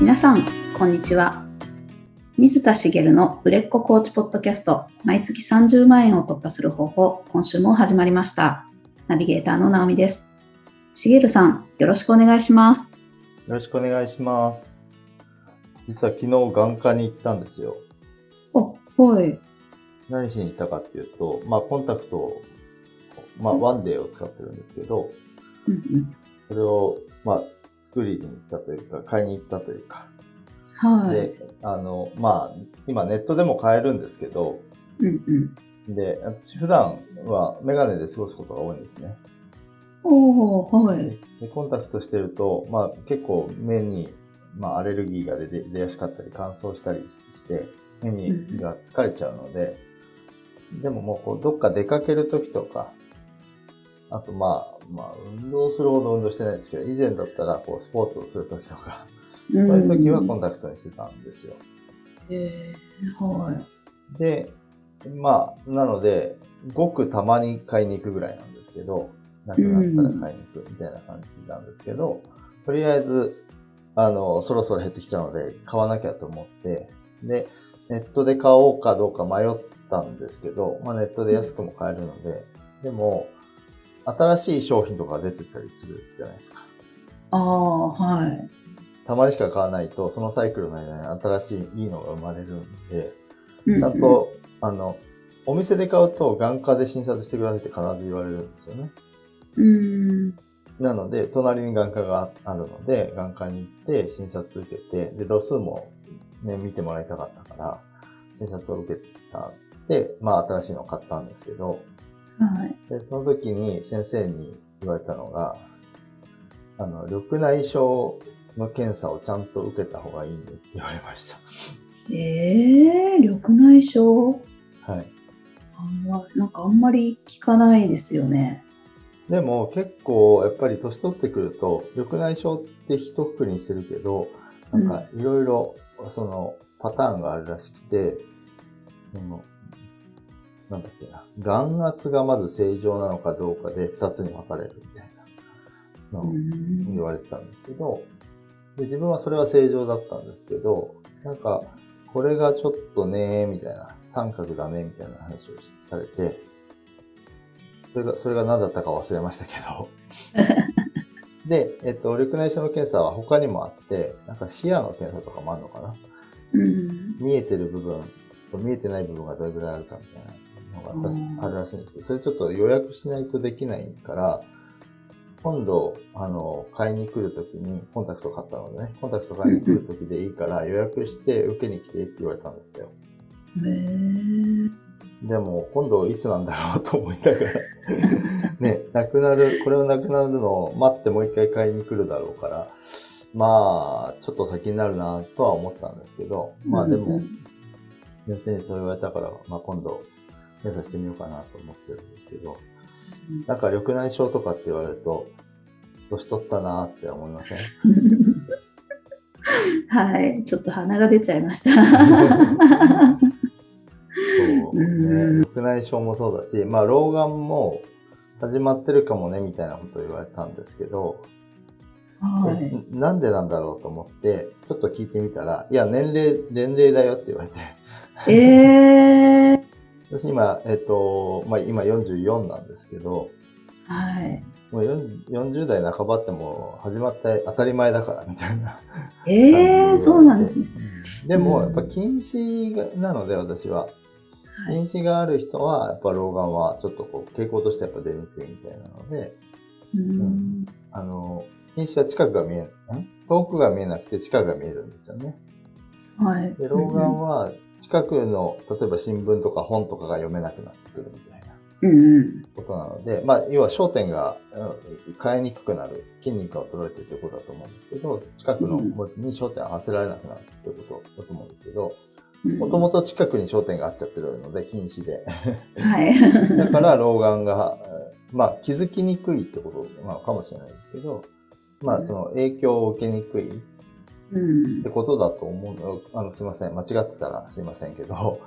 皆さん、こんにちは。水田茂の売れっ子コーチポッドキャスト、毎月30万円を突破する方法、今週も始まりました。ナビゲーターの直美です。茂さん、よろしくお願いします。よろしくお願いします。実は昨日眼科に行ったんですよ。お、はい。何しに行ったかっていうと、まあコンタクトを、まあワンデーを使ってるんですけど、うんうん、それを、まあ作りに行ったというか、買いに行ったというか。はい。で、あの、まあ今ネットでも買えるんですけど、うんうん。で、私普段はメガネで過ごすことが多いんですね。おー、はい。で、コンタクトしてると、まあ結構目に、まあアレルギーが出て出やすかったり乾燥したりして、目にが疲れちゃうので、でももうこうどっか出かけるときとか、あとまあ、まあ運動するほど運動してないんですけど、以前だったらこうスポーツをするときとか、そういうときはコンタクトにしてたんですよ。えー、はい。で、まあ、なので、ごくたまに買いに行くぐらいなんですけど、なくなったら買いに行くみたいな感じなんですけど、とりあえず、あの、そろそろ減ってきたので、買わなきゃと思って、で、ネットで買おうかどうか迷ったんですけど、まあネットで安くも買えるので、でも、新しい商品とか出てたりするじゃないですか。ああ、はい。たまにしか買わないと、そのサイクルの間に新しいいいのが生まれるんで、うんちゃんと、あの、お店で買うと眼科で診察してくださいって必ず言われるんですよね。うん。なので、隣に眼科があるので、眼科に行って診察受けて、で、度数もね、見てもらいたかったから、診察を受けた。で、まあ、新しいのを買ったんですけど、はい。で、その時に先生に言われたのが、あの、緑内障の検査をちゃんと受けた方がいいねって言われました。えー、緑内障？はい。あんまなんかあんまり聞かないですよね。でも結構やっぱり年取ってくると緑内障って一括りにしてるけどなんかいろいろそのパターンがあるらしくて、そのなんだっけな眼圧がまず正常なのかどうかで二つに分かれるみたいなのをうん言われてたんですけどで自分はそれは正常だったんですけどなんかこれがちょっとねみたいな三角だねみたいな話をされてそれが、それが何だったか忘れましたけど。で、えっと、緑内障の検査は他にもあって、なんか視野の検査とかもあるのかなうん。見えてる部分と見えてない部分がどれぐらいあるかみたいなのがうんあるらしいんですけど、それちょっと予約しないとできないから、今度、あの、買いに来るときに、コンタクト買ったのでね、コンタクト買いに来るときでいいから予約して受けに来てって言われたんですよ。へーでも、今度いつなんだろうと思いながら、ね、なくなる、これをなくなるのを待ってもう一回買いに来るだろうから、まあ、ちょっと先になるなとは思ったんですけど、まあでも、先生にそう言われたから、まあ今度、検査してみようかなと思ってるんですけど、なんか緑内障とかって言われると、年取ったなって思いません？はい、ちょっと鼻が出ちゃいました。そううんね。緑内障もそうだし、まあ老眼も始まってるかもねみたいなことを言われたんですけど、はい。えなんでなんだろうと思って、ちょっと聞いてみたら、いや、年齢、年齢だよって言われて、えー、私今、えっと、まあ今44なんですけど、はい。もう 40, 40代半ばってもう始まって当たり前だからみたいな。えー、そうなんですね。でも、うんやっぱ近視がなので私は、はい。近視がある人は、やっぱ老眼はちょっとこう傾向としてやっぱ出にくいみたいなので、うんあの、近視は近くが見えん、ん？遠くが見えなくて近くが見えるんですよね。はい。で、老眼は近くの、例えば新聞とか本とかが読めなくなってくるみたいなうんうん。ことなので、まあ、要は焦点がうん変えにくくなる、筋肉が衰えてるということだと思うんですけど、近くの物に焦点を合わせられなくなるということだと思うんですけど、もともと近くに焦点が合っちゃってるので、近視で。はい。だから老眼が、えーまあ気づきにくいってことなのかもしれないですけど、まあその影響を受けにくいっうん。てことだと思うの、あのすいません、間違ってたらすいませんけど、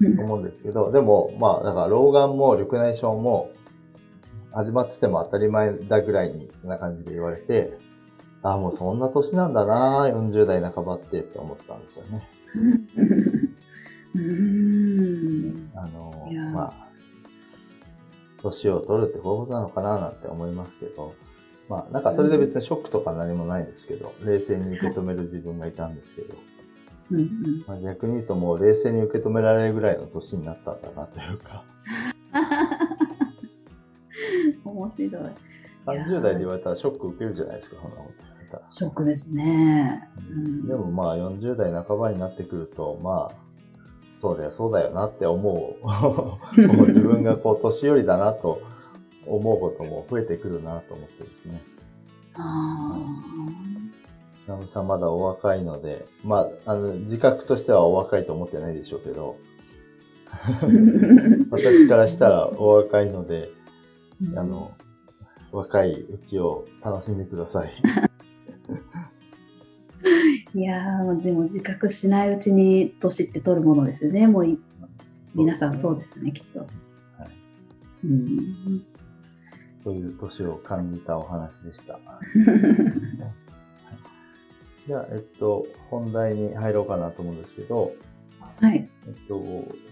うん。思うんですけど、でもまあだから老眼も緑内障も始まってても当たり前だぐらいに、そんな感じで言われて、あもうそんな年なんだな、40代半ばってって思ったんですよね。うーん。あのまあ、年を取るってこういうことなのかななんて思いますけど、まあ、なんかそれで別にショックとか何もないんですけど、冷静に受け止める自分がいたんですけど、うんうん。まあ、逆に言うともう冷静に受け止められるぐらいの年になったんだなというか、面白い。いやー30代で言われたらショック受けるじゃないですか、そんなこと言われたら。ショックですね。うんでもまあ40代半ばになってくると、まあ、そうだよ、そうだよなって思う 自分がこう年寄りだなと思うことも増えてくるなと思ってですね。あ直美さんまだお若いので、まあ、あの、自覚としてはお若いと思ってないでしょうけど、ー 私からしたらお若いので、あの、若いうちを楽しんでください。いやーでも自覚しないうちに年って取るものですよね。もうい皆さんそうでですね、きっと。はいうん、そういう年を感じたお話でした。じゃあ、えっと、本題に入ろうかなと思うんですけど、はい。えっと、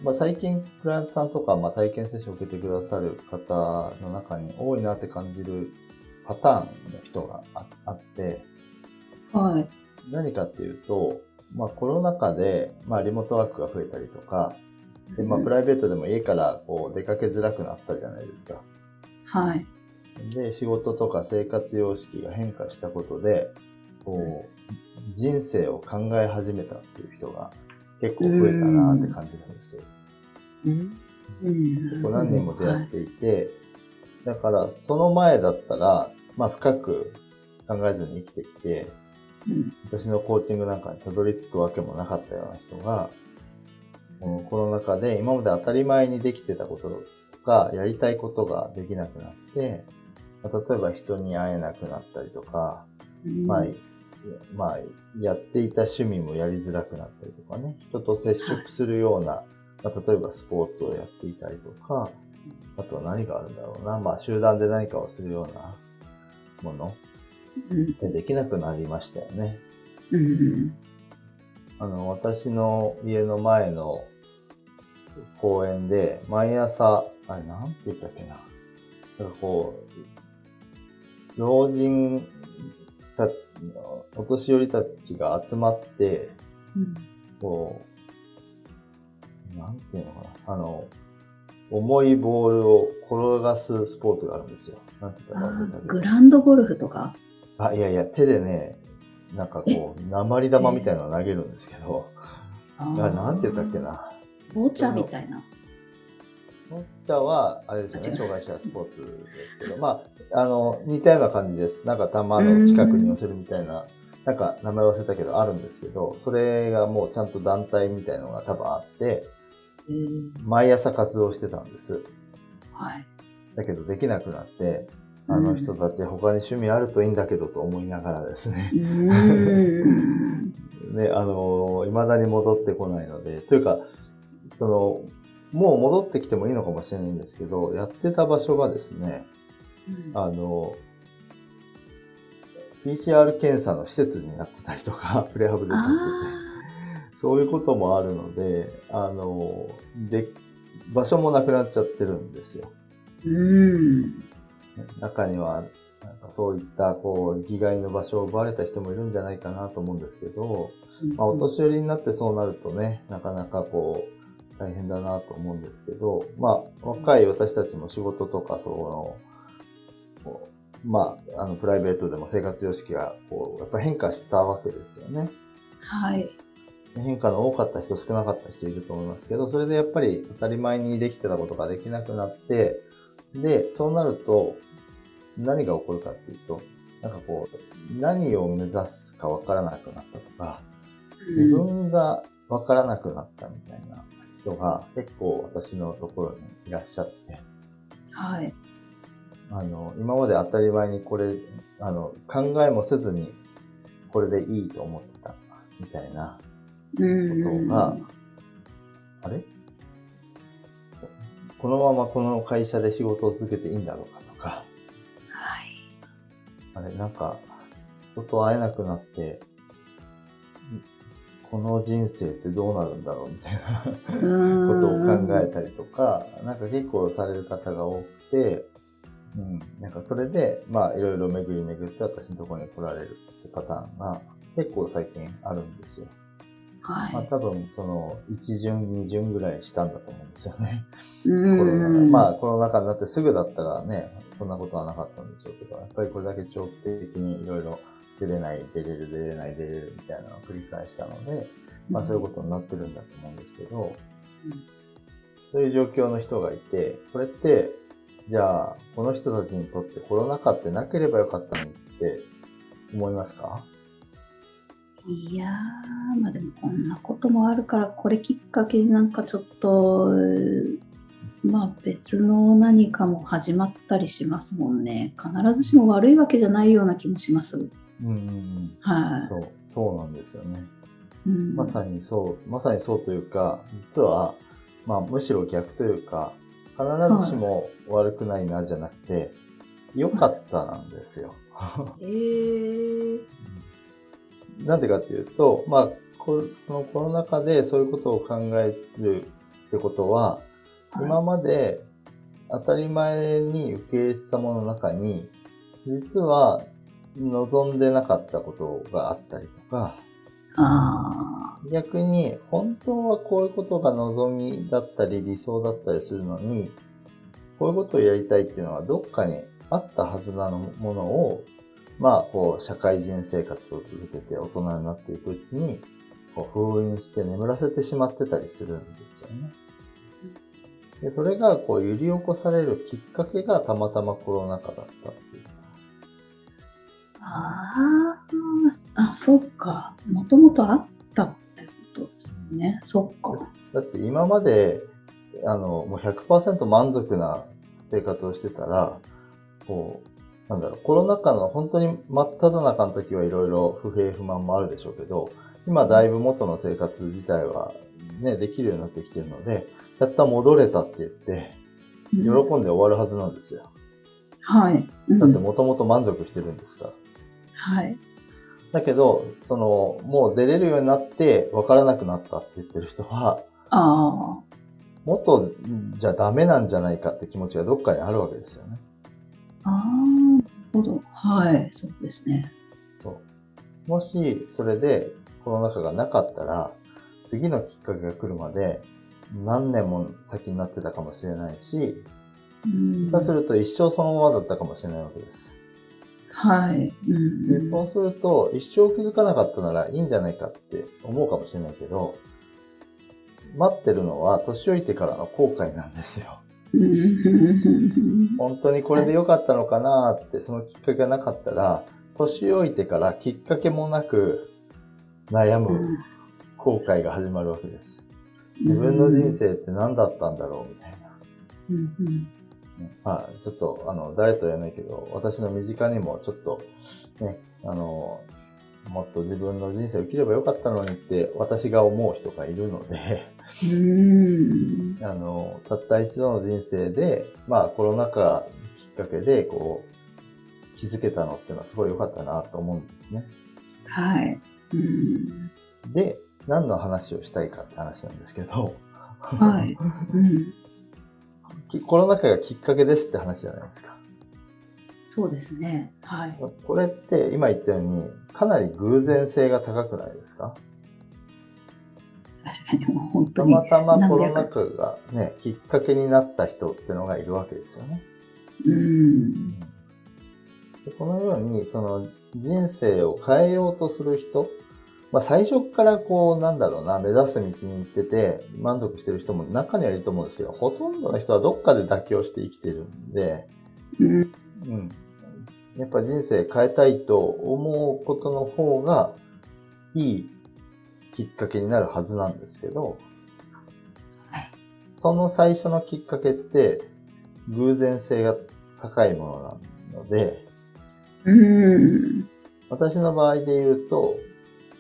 まあ、最近、クライアントさんとか、まあ、体験セッションを受けてくださる方の中に多いなって感じるパターンの人がああって、はい。何かっていうと、まあ、コロナ禍で、まあ、リモートワークが増えたりとか、でまあ、プライベートでも家からこう出かけづらくなったじゃないですか。はい。で、仕事とか生活様式が変化したことで、こう、人生を考え始めたっていう人が結構増えたなって感じるんですよ。うん。うん結構何人も出会っていて、だからその前だったら、まあ深く考えずに生きてきて、うん私のコーチングなんかにたどり着くわけもなかったような人が、このコロナ禍で今まで当たり前にできてたこととか、やりたいことができなくなって、まあ例えば人に会えなくなったりとか、うん。まあ、まあ、やっていた趣味もやりづらくなったりとかね、人と接触するような、まあ、例えばスポーツをやっていたりとか、あとは何があるんだろうな、まあ集団で何かをするようなもの。うん。でできなくなりましたよね。うん。あの、私の家の前の公園で、毎朝、あれ、なんて言ったっけな。なんかこう、老人たお年寄りたちが集まって、うんこう、なんていうのかな。あの、重いボールを転がすスポーツがあるんですよ。なんて言っあたかグランドゴルフとか？あ、いやいや、手でね、なんかこう、鉛玉みたいなのを投げるんですけど、あなんて言ったっけな。ボチャみたいな。ボッチャは、あれですよね、障害者スポーツですけど、まあ、あの、似たような感じです。なんか球の近くに寄せるみたいな、なんか名前忘れたけど、あるんですけど、それがもうちゃんと団体みたいのが多分あって、うん毎朝活動してたんです。はい。だけどできなくなって、あの人たち他に趣味あるといいんだけどと思いながらですね、うん。ね、あの、未だに戻ってこないので、というか、その、もう戻ってきてもいいのかもしれないんですけど、やってた場所がですね、あの、PCR 検査の施設になってたりとか、プレハブでなってあて、そういうこともあるので、あの、で、場所もなくなっちゃってるんですよ。ーうん。中には、なんかそういった、こう、生きがいの場所を奪われた人もいるんじゃないかなと思うんですけど、まあ、お年寄りになってそうなるとね、なかなかこう、大変だなと思うんですけど、まあ、若い私たちも仕事とか、その、まあ、あの、プライベートでも生活様式が、こう、やっぱ変化したわけですよね。はい。変化の多かった人、少なかった人いると思いますけど、それでやっぱり当たり前にできてたことができなくなって、で、そうなると、何が起こるかっていうと、なんかこう、何を目指すかわからなくなったとか、自分がわからなくなったみたいな人が結構私のところにいらっしゃって、はい。あの、今まで当たり前にこれ、あの、考えもせずにこれでいいと思ってたみたいなうんことが、あれ？このままこの会社で仕事を続けていいんだろうかとか、はい。あれなんか、人と会えなくなって、この人生ってどうなるんだろうみたいなことを考えたりとか、なんか結構される方が多くて、うん、なんかそれで、まあいろいろ巡り巡って私のところに来られるってパターンが結構最近あるんですよ。まあはい。多分その1巡2巡ぐらいしたんだと思うんですよね。うコロナ。まあコロナ禍になってすぐだったらね、そんなことはなかったんでしょうけど、やっぱりこれだけ長期的にいろいろ出れない、出れる、出れない、出れるみたいなのを繰り返したので、まあそういうことになってるんだと思うんですけど、うんそういう状況の人がいて、これって、じゃあ、この人たちにとってコロナ禍ってなければよかったのにって思いますか？いやー、まあでもこんなこともあるから、これきっかけになんかちょっと、まあ別の何かも始まったりしますもんね。必ずしも悪いわけじゃないような気もします。うんうんうん。はい。そう、そうなんですよね。うんまさにそう、まさにそうというか、実は、まあむしろ逆というか、必ずしも悪くないなじゃなくて、良かったなんですよ。えー、なんでかっていうと、まあ、ここのコロナ禍でそういうことを考えるってことは、今まで当たり前に受け入れてたものの中に、実は望んでなかったことがあったりとか、あ逆に本当はこういうことが望みだったり理想だったりするのに、こういうことをやりたいっていうのはどっかにあったはずなのものを、まあ、こう、社会人生活を続けて大人になっていくうちに、こう封印して眠らせてしまってたりするんですよね。でそれが、こう、揺り起こされるきっかけがたまたまコロナ禍だったっていう。ああ、あ、そっか。もともとあったってことですね。そっか。だって今まで、あの、もう100%満足な生活をしてたら、こう、なんだろう、コロナ禍の本当に真っ只中の時はいろいろ不平不満もあるでしょうけど、今だいぶ元の生活自体はね、できるようになってきてるので、やった戻れたって言って、喜うんんで終わるはずなんですよ。はい。うんだってもともと満足してるんですから。はい。だけど、その、もう出れるようになって分からなくなったって言ってる人は、あもっとじゃダメなんじゃないかって気持ちがどっかにあるわけですよね。あ、ああ、なるほど。はい。そうですね。そう。もし、それでコロナ禍がなかったら、次のきっかけが来るまで、何年も先になってたかもしれないし、うん下手すると一生そのままだったかもしれないわけです。はい。うんで、そうすると、一生気づかなかったならいいんじゃないかって思うかもしれないけど、待ってるのは年老いてからの後悔なんですよ。うん本当にこれで良かったのかなって、そのきっかけがなかったら、年老いてからきっかけもなく悩む後悔が始まるわけです。自分の人生って何だったんだろうみたいな。うんうんまあ、ちょっと、あの、誰とは言わないけど、私の身近にもちょっと、ね、あの、もっと自分の人生を生きればよかったのにって私が思う人がいるので、うんあの、たった一度の人生で、まあコロナ禍きっかけで、こう、気づけたのっていうのはすごい良かったなと思うんですね。はい。うんで、何の話をしたいかって話なんですけど、はい。うんきコロナ禍がきっかけですって話じゃないですか。そうですね。はい。これって今言ったように、かなり偶然性が高くないですか？確かにもう本当にたまたまコロナ禍がね、きっかけになった人っていうのがいるわけですよね。うん。でこのように、その人生を変えようとする人、まあ最初からこう、なんだろうな、目指す道に行ってて満足してる人も中にはいると思うんですけど、ほとんどの人はどっかで妥協して生きてるんで、うん。うん。やっぱ人生変えたいと思うことの方がいいきっかけになるはずなんですけど、はいその最初のきっかけって偶然性が高いものなので、うん。私の場合で言うと、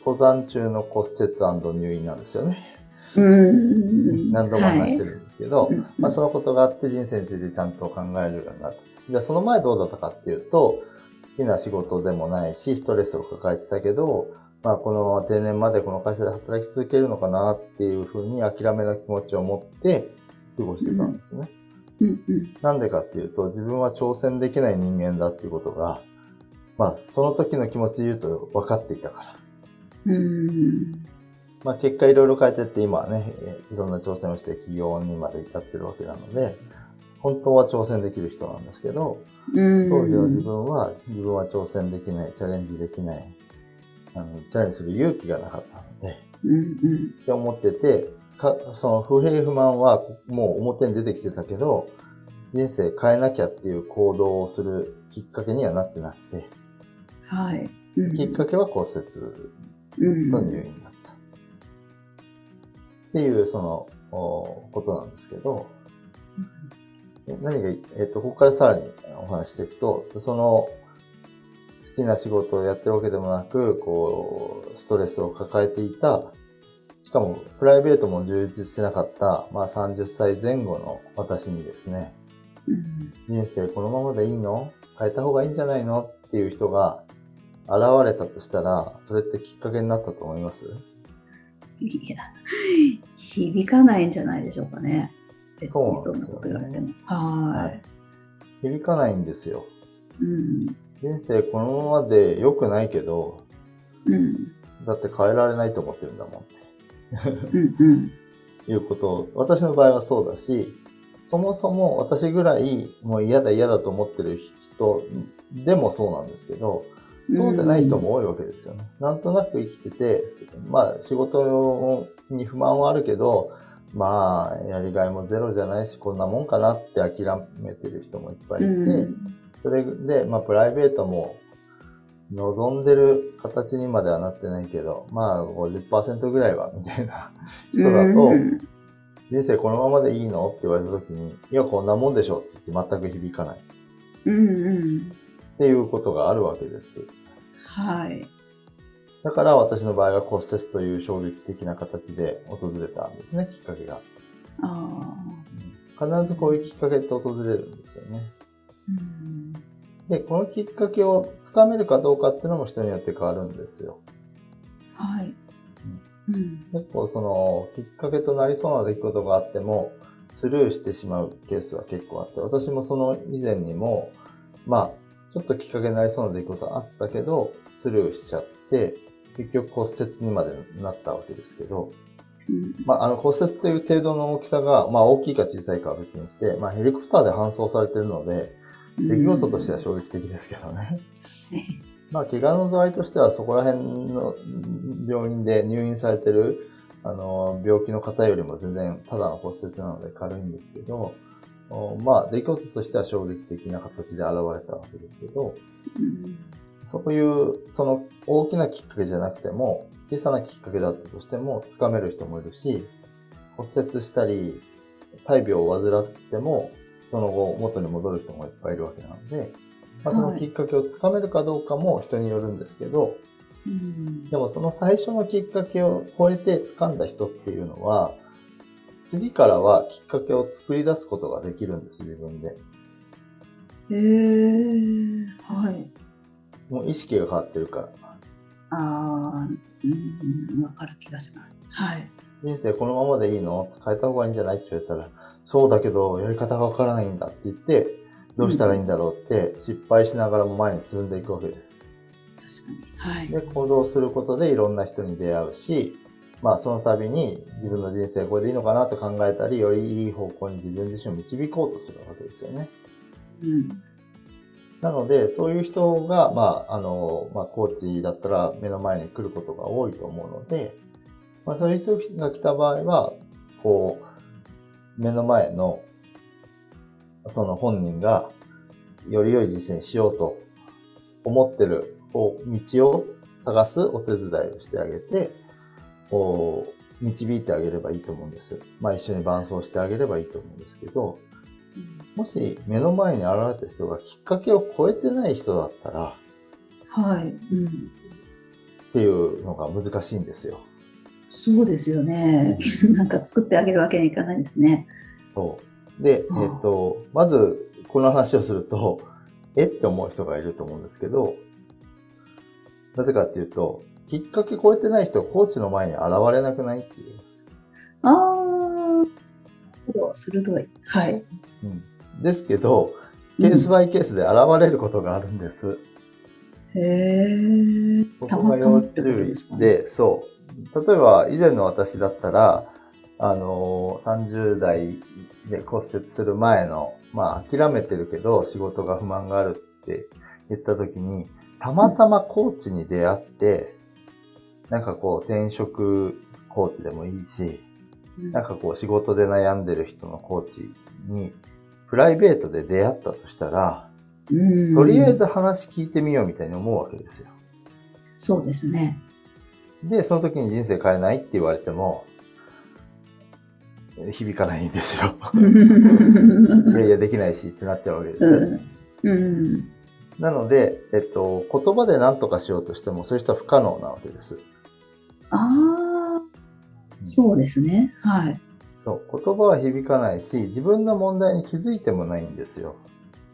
登山中の骨折入院なんですよね。うん。何度も話してるんですけど、はいまあ、そのことがあって人生についてちゃんと考えるようになった。じゃあその前どうだったかっていうと、きな仕事でもないし、ストレスを抱えてたけど、まあ、この定年までこの会社で働き続けるのかなっていうふうに諦めの気持ちを持って過ごしてたんですね。うんうん。なんでかっていうと、自分は挑戦できない人間だっていうことが、まあ、その時の気持ちで言うと分かっていたから。うん。まあ、結果いろいろ変えてって、今はね、えいろんな挑戦をして起業にまで至ってるわけなので、本当は挑戦できる人なんですけど、うん。当時は自分は、自分は挑戦できない、チャレンジできない、あの、チャレンジする勇気がなかったので、うんうん。って思ってて、かその不平不満はもう表に出てきてたけど、人生変えなきゃっていう行動をするきっかけにはなってなくて、はい。うんきっかけは骨折うん。の入院だった。っていう、その、おことなんですけど、何が、えっ、と、ここからさらにお話していくと、その、好きな仕事をやってるわけでもなく、こう、ストレスを抱えていた、しかもプライベートも充実してなかった、まあ30歳前後の私にですね、うん。人生このままでいいの？変えた方がいいんじゃないの？っていう人が現れたとしたら、それってきっかけになったと思います？いや、響かないんじゃないでしょうかね。別そうにそんななんですよねこと言われても。は響かないんですよ。い。うん。人生このままで良くないけど、うん。だって変えられないと思ってるんだもん。うん。うん。いうことを、私の場合はそうだし、そもそも私ぐらいもう嫌だ嫌だと思ってる人でもそうなんですけど、そうでない人も多いわけですよね。なんとなく生きてて、まあ仕事に不満はあるけど、まあやりがいもゼロじゃないし、こんなもんかなって諦めてる人もいっぱいいて、うん。それで、まあプライベートも望んでる形にまではなってないけど、まあ50%ぐらいはみたいな人だと、うん人生このままでいいの？って言われた時に、いや、こんなもんでしょって言って全く響かないっうんうん。ていうことがあるわけです。はい。だから私の場合は骨折という衝撃的な形で訪れたんですね、きっかけが。ああ。必ずこういうきっかけって訪れるんですよね。うん。で、このきっかけをつかめるかどうかっていうのも人によって変わるんですよ。はい。うん。結構そのきっかけとなりそうな出来事があってもスルーしてしまうケースは結構あって、私もその以前にも、まあ、ちょっときっかけになりそうな出来事あったけど、スルーしちゃって、結局骨折にまでなったわけですけど、うん。まあ、あの骨折という程度の大きさが、まあ大きいか小さいかは別にして、まあヘリコプターで搬送されているので、出来事としては衝撃的ですけどね。ね。まあ、怪我の度合いとしては、そこら辺の病院で入院されてる、あの、病気の方よりも全然ただの骨折なので軽いんですけど、おまあ、出来事としては衝撃的な形で現れたわけですけど、うんそういう、その大きなきっかけじゃなくても、小さなきっかけだったとしても、つかめる人もいるし、骨折したり、大病を患っても、その後元に戻る人もいっぱいいるわけなので、まあ、そのきっかけをつかめるかどうかも人によるんですけど、うん。でもその最初のきっかけを超えて掴んだ人っていうのは、次からはきっかけを作り出すことができるんです、自分で。へえ。はい。もう意識が変わってるから。ああ、うん、わかる気がします。はい。人生このままでいいの？変えた方がいいんじゃない？って言われたら、そうだけど、やり方がわからないんだって言って、どうしたらいいんだろうって失敗しながらも前に進んでいくわけです。確かに。はい。で、行動することでいろんな人に出会うし、まあその度に自分の人生これでいいのかなと考えたり、よりいい方向に自分自身を導こうとするわけですよね。うん。なので、そういう人が、まあ、あの、まあ、コーチだったら目の前に来ることが多いと思うので、まあ、そういう人が来た場合は、こう、目の前の、その本人が、より良い実践しようと思ってる道を探すお手伝いをしてあげて、こう、導いてあげればいいと思うんです。まあ、一緒に伴走してあげればいいと思うんですけど、もし目の前に現れた人がきっかけを超えてない人だったらはい。うん。っていうのが難しいんですよ。そうですよね。なんか作ってあげるわけにいかないですね。そう。で、えっ、と、まずこの話をすると、え？って思う人がいると思うんですけど、なぜかっていうと、きっかけ超えてない人コーチの前に現れなくないっていう。ああ、鋭い。はい。うん、ですけど、ケースバイケースで現れることがあるんです。へえ。こたこが要注意ですかねで、そう。例えば、以前の私だったら、あの、30代で骨折する前の、まあ、諦めてるけど、仕事が不満があるって言った時に、たまたまコーチに出会って、なんかこう、転職コーチでもいいし、なんかこう、仕事で悩んでる人のコーチに、プライベートで出会ったとしたら、うん、とりあえず話聞いてみようみたいに思うわけですよ。そうですね。で、その時に人生変えないって言われても、え響かないんですよ。いやいや、できないしってなっちゃうわけです。うん。うん。なので、えっと、言葉で何とかしようとしても、そういう人は不可能なわけです。ああ、そうですね。はい。そう、言葉は響かないし、自分の問題に気づいてもないんですよ。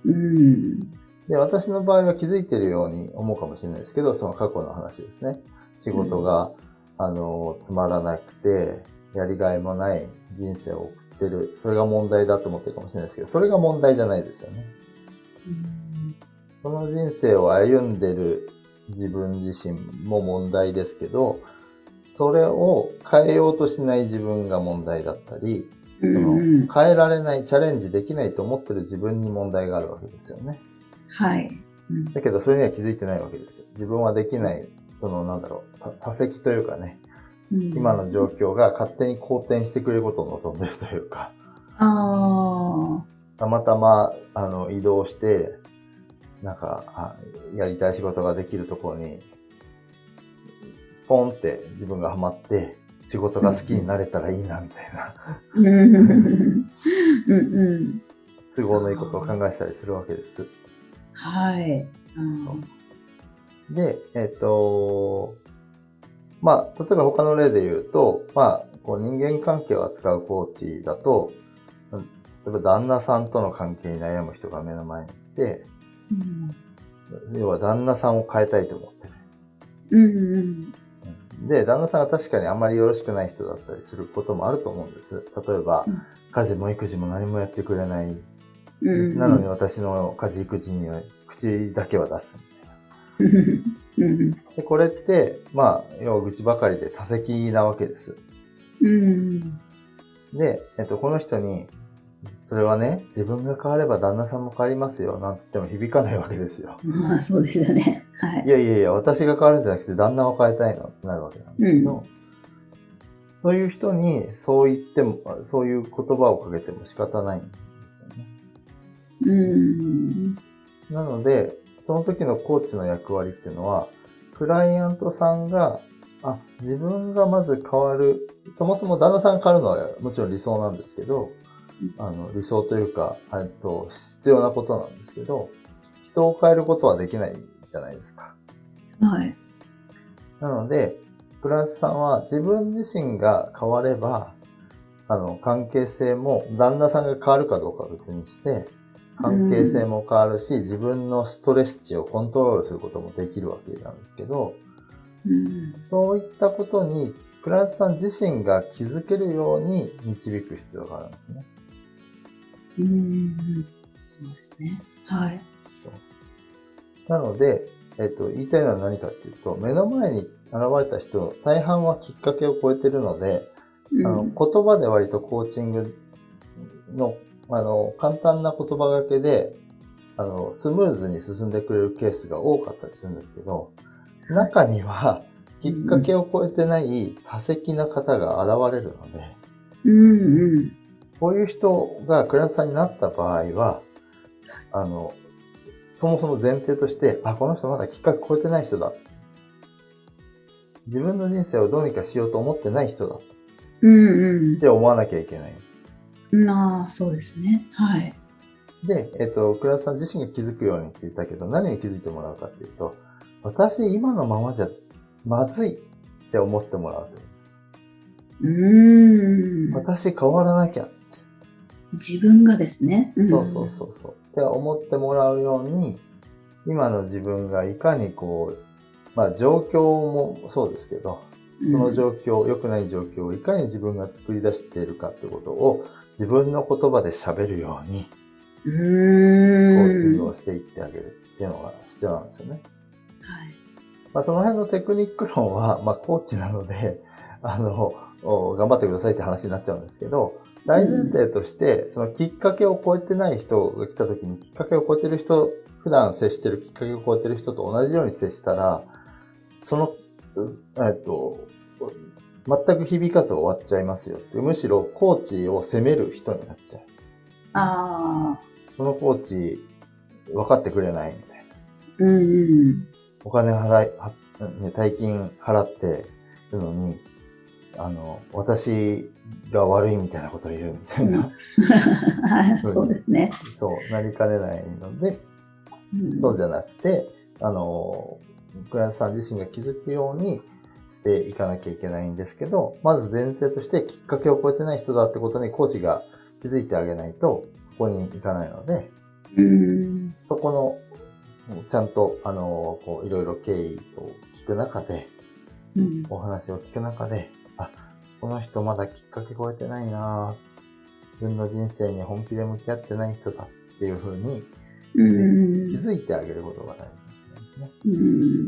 うん。で、私の場合は気づいてるように思うかもしれないですけど、その過去の話ですね。仕事が、あの、つまらなくて、やりがいもない人生を送ってる。それが問題だと思ってるかもしれないですけど、それが問題じゃないですよね。その人生を歩んでる自分自身も問題ですけど、それを変えようとしない自分が問題だったり、うそのん。変えられない、チャレンジできないと思ってる自分に問題があるわけですよね。はい。うんだけど、それには気づいてないわけです。自分はできない、その、なんだろう、た多席というかね、うん今の状況が勝手に好転してくれることを望んでるというか、あたまたま、あの、移動して、なんか、あやりたい仕事ができるところに、ポンって自分がハマって、仕事が好きになれたらいいな、みたいな、あ。うん。うんうん。都合のいいことを考えてたりするわけです。はい。うんで、えっ、と、まあ、例えば他の例で言うと、まあ、こう人間関係を扱うコーチだと、うん例えば旦那さんとの関係に悩む人が目の前に来て、うん要は旦那さんを変えたいと思ってる。うんうんで、旦那さんが確かにあんまりよろしくない人だったりすることもあると思うんです。例えば、うん家事も育児も何もやってくれない。うん。なのに私の家事育児には口だけは出す。うんうんで、これって、まあ、要は愚痴ばかりで多責なわけです。うん。で、えっと、この人に、それはね、自分が変われば旦那さんも変わりますよ、なんて言っても響かないわけですよ。まあそうですよね。はいい。やいやいや、私が変わるんじゃなくて旦那を変えたいの？ってなるわけなんですけど、そういう人にそう言っても、そういう言葉をかけても仕方ないんですよね。うん。なので、その時のコーチの役割っていうのは、クライアントさんが、あ、自分がまず変わる、そもそも旦那さんが変わるのはもちろん理想なんですけど、あの、理想というか、えっと、必要なことなんですけど、人を変えることはできないじゃないですか。はい。なので、クラントさんは自分自身が変われば、あの、関係性も、旦那さんが変わるかどうかは別にして、関係性も変わるし、自分のストレス値をコントロールすることもできるわけなんですけど、うん。そういったことに、クラントさん自身が気づけるように導く必要があるんですね。うん。そうですね。はい。なので、えっと、言いたいのは何かっていうと、目の前に現れた人、大半はきっかけを超えてるので、うんあの、言葉で割とコーチングの、あの、簡単な言葉がけで、あの、スムーズに進んでくれるケースが多かったりするんですけど、中には、きっかけを超えてない多責な方が現れるので、うんうん。こういう人がクライアントさんになった場合は、あの、そもそも前提として、あ、この人まだきっかけ超えてない人だ。自分の人生をどうにかしようと思ってない人だっうんて思わなきゃいけない。うん。まあ、そうですね。はい。で、えっと、クライアントさん自身が気づくようにって言ったけど、何に気づいてもらうかっていうと、私今のままじゃまずいって思ってもらうというんです。うん。私変わらなきゃ。自分がですね。そうそうそうそう。って思ってもらうように、今の自分がいかにこう、まあ状況もそうですけど、その状況、良くない状況をいかに自分が作り出しているかってことを自分の言葉で喋るように、コーチングをしていってあげるっていうのが必要なんですよね。はい。まあその辺のテクニック論は、まあコーチなので、あの、頑張ってくださいって話になっちゃうんですけど、大前提として、そのきっかけを超えてない人が来た時に、きっかけを超えてる人、普段接してるきっかけを超えてる人と同じように接したら、その、えっと、全く響かず終わっちゃいますよむしろコーチを責める人になっちゃう。ああ。そのコーチ、分かってくれないみたいな。うんうん。お金払い、大金払ってるのに、あの、私が悪いみたいなことを言うみたいな。はい、そうですね。そう、なりかねないので、うん、そうじゃなくて、あの、クライアントさん自身が気づくようにしていかなきゃいけないんですけど、まず前提としてきっかけを超えてない人だってことにコーチが気づいてあげないと、そこに行かないので、うん、そこの、ちゃんと、あの、こう、いろいろ経緯を聞く中で、うん、お話を聞く中で、あ、この人まだきっかけ超えてないな。自分の人生に本気で向き合ってない人だっていうふうに、うん、気づいてあげることが大事ですね。うん。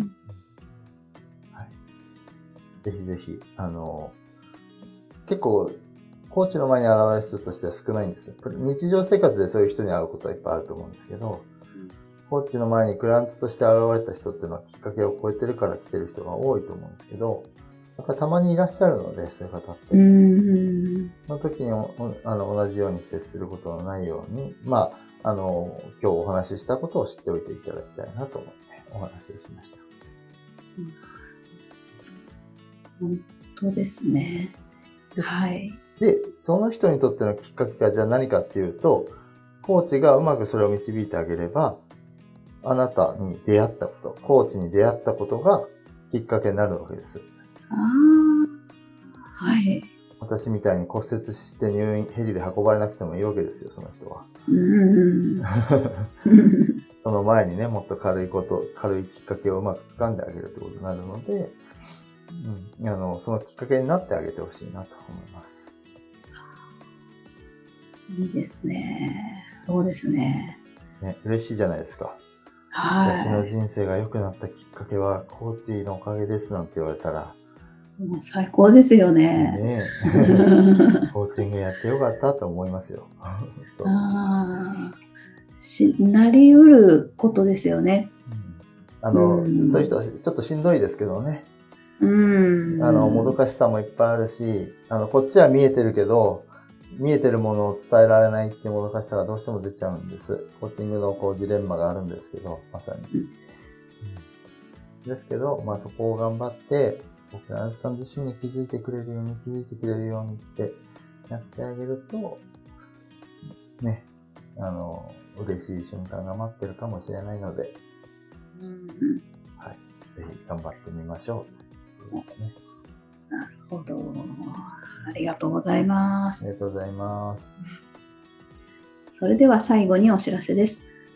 はい、ぜひぜひ、あの、結構、コーチの前に現れる人としては少ないんです。日常生活でそういう人に会うことはいっぱいあると思うんですけど、コーチの前にクライアントとして現れた人っていうのはきっかけを超えてるから来てる人が多いと思うんですけど、やっぱたまにいらっしゃるので、そういう方って。その時にあの同じように接することのないように、まあ、あの、今日お話ししたことを知っておいていただきたいなと思ってお話ししました。本当ですね。はい。で、その人にとってのきっかけがじゃあ何かっていうと、コーチがうまくそれを導いてあげれば、あなたに出会ったこと、コーチに出会ったことがきっかけになるわけです。ああ、はい。私みたいに骨折して入院、ヘリで運ばれなくてもいいわけですよ、その人は。その前にね、もっと軽いこと、軽いきっかけをうまく掴んであげるってことになるので、うん、あの、そのきっかけになってあげてほしいなと思います。いいですね。そうですね。ね、嬉しいじゃないですか。はい。私の人生が良くなったきっかけは、コーチのおかげですなんて言われたら、もう最高ですよね。ねコーチングやってよかったと思いますよ。あしなりうることですよね。うん、あの、うん、そういう人はちょっとしんどいですけどね。うん、あの、もどかしさもいっぱいあるし、あの、こっちは見えてるけど、見えてるものを伝えられないっていうもどかしさがどうしても出ちゃうんです。コーチングのこうジレンマがあるんですけど、まさに。うん、ですけど、まあそこを頑張って、クライアントさん自身に気づいてくれるように、気づいてくれるようにってやってあげると、ね、あの、嬉しい瞬間が待ってるかもしれないので、うん、はい。ぜひ頑張ってみましょう。ですね。なるほど。ありがとうございます。ありがとうございます。それでは最後にお知らせです。